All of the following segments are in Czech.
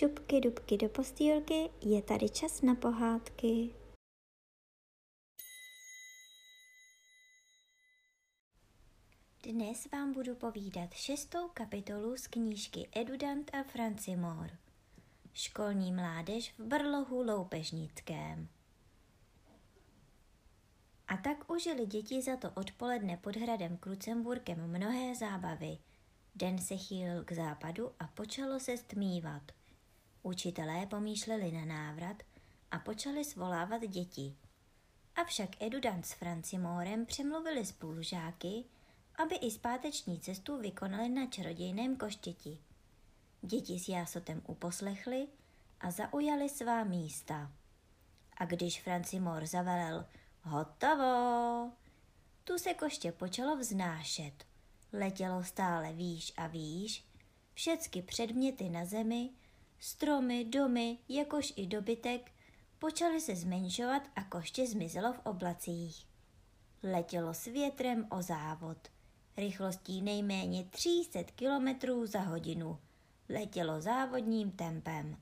šupky dubky do postýlky, je tady čas na pohádky. Dnes vám budu povídat šestou kapitolu z knížky Edudant a Francimor. Školní mládež v Brlohu Loupežnickém. A tak užili děti za to odpoledne pod hradem Krucemburkem mnohé zábavy. Den se chýlil k západu a počalo se stmívat. Učitelé pomýšleli na návrat a počali svolávat děti. Avšak Edudant s Francimorem přemluvili spolužáky, aby i zpáteční cestu vykonali na čarodějném koštěti. Děti s jásotem uposlechli a zaujali svá místa. A když Francimor zavelel hotovo, tu se koště počalo vznášet. Letělo stále výš a výš, všecky předměty na zemi, stromy, domy, jakož i dobytek, počaly se zmenšovat a koště zmizelo v oblacích. Letělo s větrem o závod, rychlostí nejméně 300 km za hodinu. Letělo závodním tempem.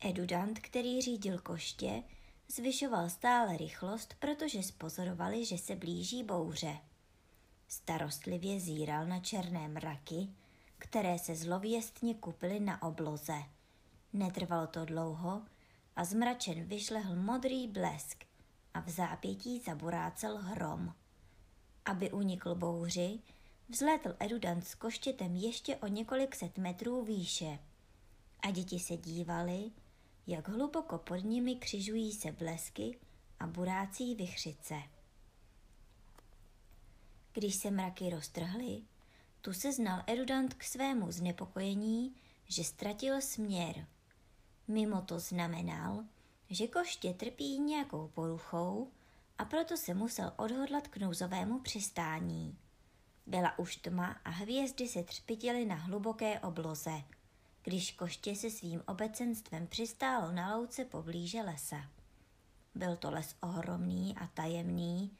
Edudant, který řídil koště, zvyšoval stále rychlost, protože spozorovali, že se blíží bouře. Starostlivě zíral na černé mraky, které se zlověstně kupily na obloze. Netrvalo to dlouho a zmračen vyšlehl modrý blesk a v zápětí zaburácel hrom. Aby unikl bouři, vzlétl Edudant s koštětem ještě o několik set metrů výše. A děti se dívali, jak hluboko pod nimi křižují se blesky a burácí vychřice. Když se mraky roztrhly, tu se znal Erudant k svému znepokojení, že ztratil směr. Mimo to znamenal, že koště trpí nějakou poruchou a proto se musel odhodlat k nouzovému přistání. Byla už tma a hvězdy se třpitily na hluboké obloze, když koště se svým obecenstvem přistálo na louce poblíže lesa. Byl to les ohromný a tajemný,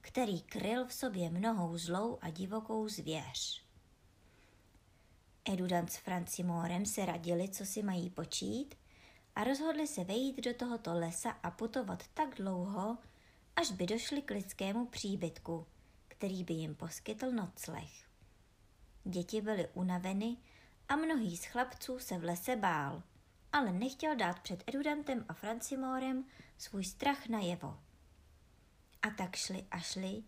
který kryl v sobě mnohou zlou a divokou zvěř. Edudant s Francimorem se radili, co si mají počít a rozhodli se vejít do tohoto lesa a putovat tak dlouho, až by došli k lidskému příbytku, který by jim poskytl nocleh. Děti byly unaveny a mnohý z chlapců se v lese bál, ale nechtěl dát před Edudantem a Francimorem svůj strach najevo. A tak šli a šli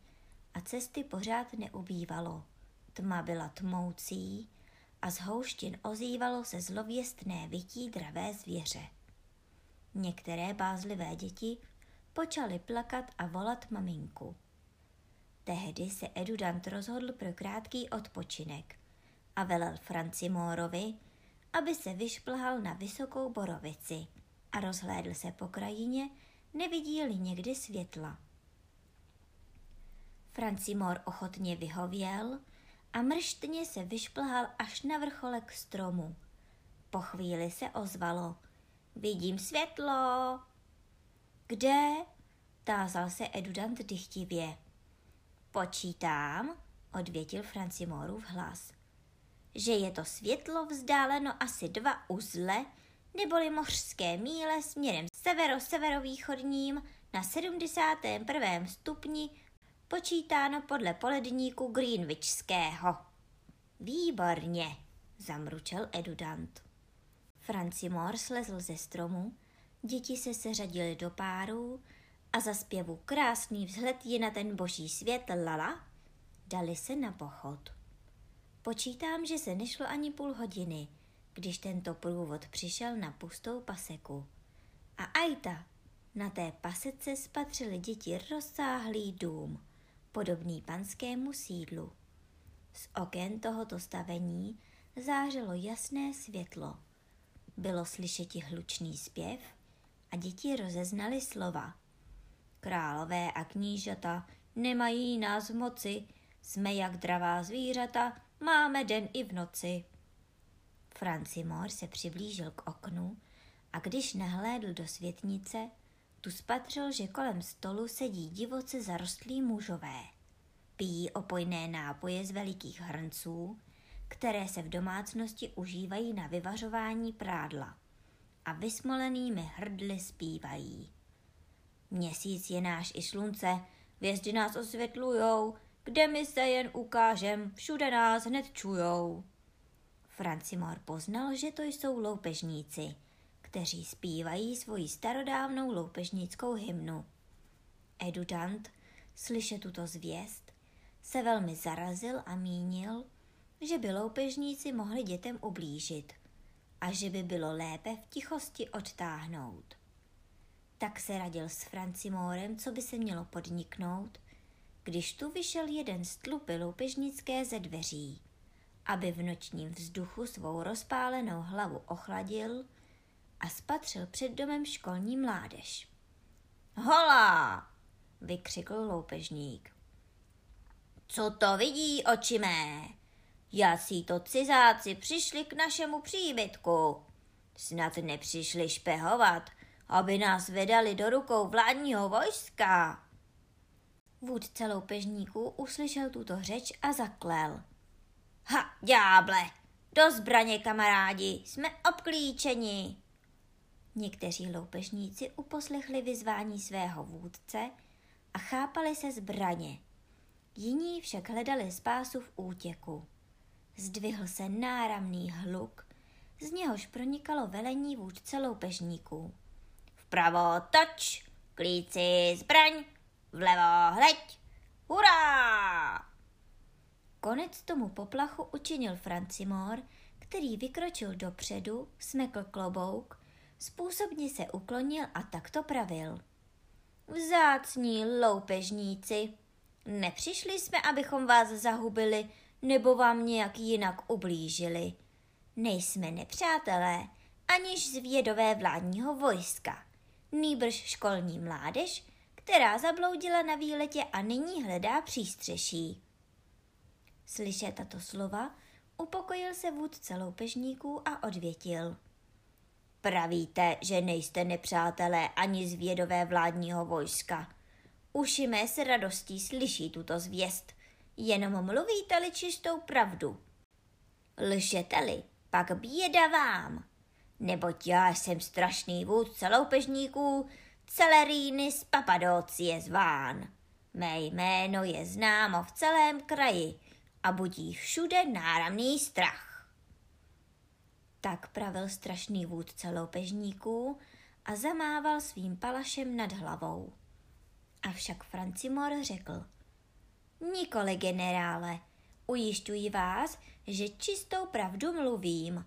a cesty pořád neubývalo. Tma byla tmoucí a z houštin ozývalo se zlověstné vytí dravé zvěře. Některé bázlivé děti počaly plakat a volat maminku. Tehdy se Edudant rozhodl pro krátký odpočinek a velel Francimórovi, aby se vyšplhal na vysokou borovici a rozhlédl se po krajině, nevidí-li někdy světla. Francimor ochotně vyhověl a mrštně se vyšplhal až na vrcholek stromu. Po chvíli se ozvalo. Vidím světlo. Kde? Tázal se Edudant dychtivě. Počítám, odvětil Francimorův hlas, že je to světlo vzdáleno asi dva uzle, neboli mořské míle směrem severo-severovýchodním na 71. stupni počítáno podle poledníku Greenwichského. Výborně, zamručel Edudant. Francimor slezl ze stromu, děti se seřadily do párů a za zpěvu krásný vzhled je na ten boží svět lala, dali se na pochod. Počítám, že se nešlo ani půl hodiny, když tento průvod přišel na pustou paseku. A ajta, na té pasece spatřili děti rozsáhlý dům, podobný panskému sídlu. Z oken tohoto stavení zářilo jasné světlo. Bylo slyšeti hlučný zpěv a děti rozeznali slova. Králové a knížata nemají nás v moci, jsme jak dravá zvířata, máme den i v noci. Francimor se přiblížil k oknu a když nahlédl do světnice, tu spatřil, že kolem stolu sedí divoce zarostlí mužové. Pijí opojné nápoje z velikých hrnců, které se v domácnosti užívají na vyvařování prádla. a vysmolenými hrdly zpívají. Měsíc je náš i slunce, hvězdy nás osvětlujou, kde my se jen ukážem, všude nás hned čujou. Francimor poznal, že to jsou loupežníci, kteří zpívají svoji starodávnou loupežnickou hymnu. Edudant, slyše tuto zvěst, se velmi zarazil a mínil, že by loupežníci mohli dětem ublížit a že by bylo lépe v tichosti odtáhnout. Tak se radil s Francimorem, co by se mělo podniknout, když tu vyšel jeden z tlupy loupežnické ze dveří, aby v nočním vzduchu svou rozpálenou hlavu ochladil a spatřil před domem školní mládež. Hola! vykřikl loupežník. Co to vidí oči mé? si to cizáci přišli k našemu příbytku. Snad nepřišli špehovat, aby nás vedali do rukou vládního vojska. Vůdce loupežníků uslyšel tuto řeč a zaklel. Ha, ďáble, do zbraně, kamarádi, jsme obklíčeni. Někteří loupežníci uposlechli vyzvání svého vůdce a chápali se zbraně. Jiní však hledali spásu v útěku. Zdvihl se náramný hluk, z něhož pronikalo velení vůdce loupežníků. Vpravo toč, klíci zbraň, vlevo hleď, hurá! Konec tomu poplachu učinil Francimor, který vykročil dopředu, smekl klobouk, způsobně se uklonil a takto pravil. Vzácní loupežníci, nepřišli jsme, abychom vás zahubili nebo vám nějak jinak ublížili. Nejsme nepřátelé, aniž zvědové vládního vojska, nýbrž školní mládež, která zabloudila na výletě a nyní hledá přístřeší. Slyšet tato slova, upokojil se vůdce loupežníků a odvětil. Pravíte, že nejste nepřátelé ani zvědové vládního vojska. Uši mé s radostí slyší tuto zvěst, jenom mluvíte-li čistou pravdu. Lžete-li, pak běda vám, neboť já jsem strašný vůdce loupežníků, Celeríny z Papadocie zván. Mé jméno je známo v celém kraji a budí všude náramný strach. Tak pravil strašný vůdce loupežníků a zamával svým palašem nad hlavou. Avšak Francimor řekl, nikoli generále, ujišťuji vás, že čistou pravdu mluvím.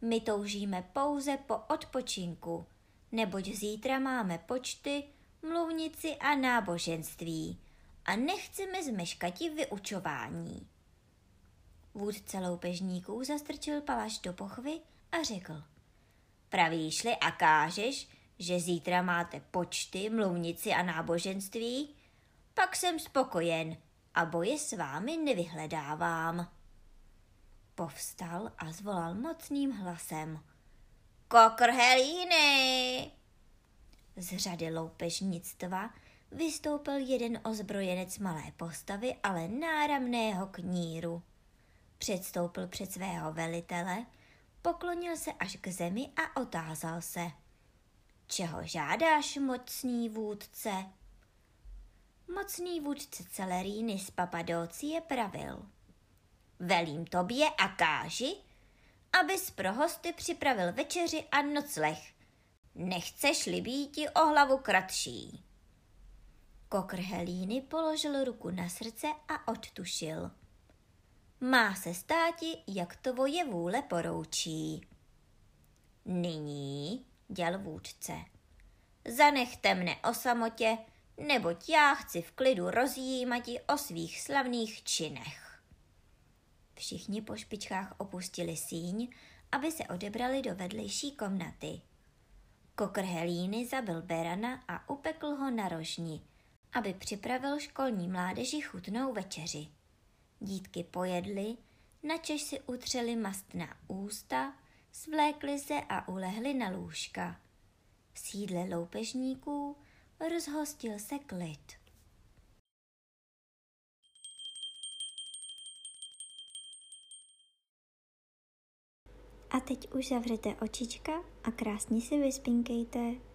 My toužíme pouze po odpočinku, neboť zítra máme počty, mluvnici a náboženství a nechceme zmeškati vyučování. Vůdce loupežníků zastrčil palaš do pochvy a řekl. Pravíš-li a kážeš, že zítra máte počty, mluvnici a náboženství, pak jsem spokojen a boje s vámi nevyhledávám. Povstal a zvolal mocným hlasem. Kokrhelíny! Z řady loupežnictva vystoupil jeden ozbrojenec malé postavy, ale náramného kníru. Předstoupil před svého velitele, poklonil se až k zemi a otázal se. Čeho žádáš, mocný vůdce? Mocný vůdce Celeríny z Papadocie pravil. Velím tobě a káži, abys pro hosty připravil večeři a nocleh. Nechceš-li býti o hlavu kratší. Kokr Helíny položil ruku na srdce a odtušil. Má se státi, jak tvoje vůle poroučí. Nyní, děl vůdce, zanechte mne o samotě, neboť já chci v klidu rozjímati o svých slavných činech. Všichni po špičkách opustili síň, aby se odebrali do vedlejší komnaty. Kokr Helíny zabil Berana a upekl ho na rožni, aby připravil školní mládeži chutnou večeři. Dítky pojedly, načež si utřeli mast na ústa, svlékli se a ulehli na lůžka. V sídle loupežníků rozhostil se klid. A teď už zavřete očička a krásně si vyspinkejte.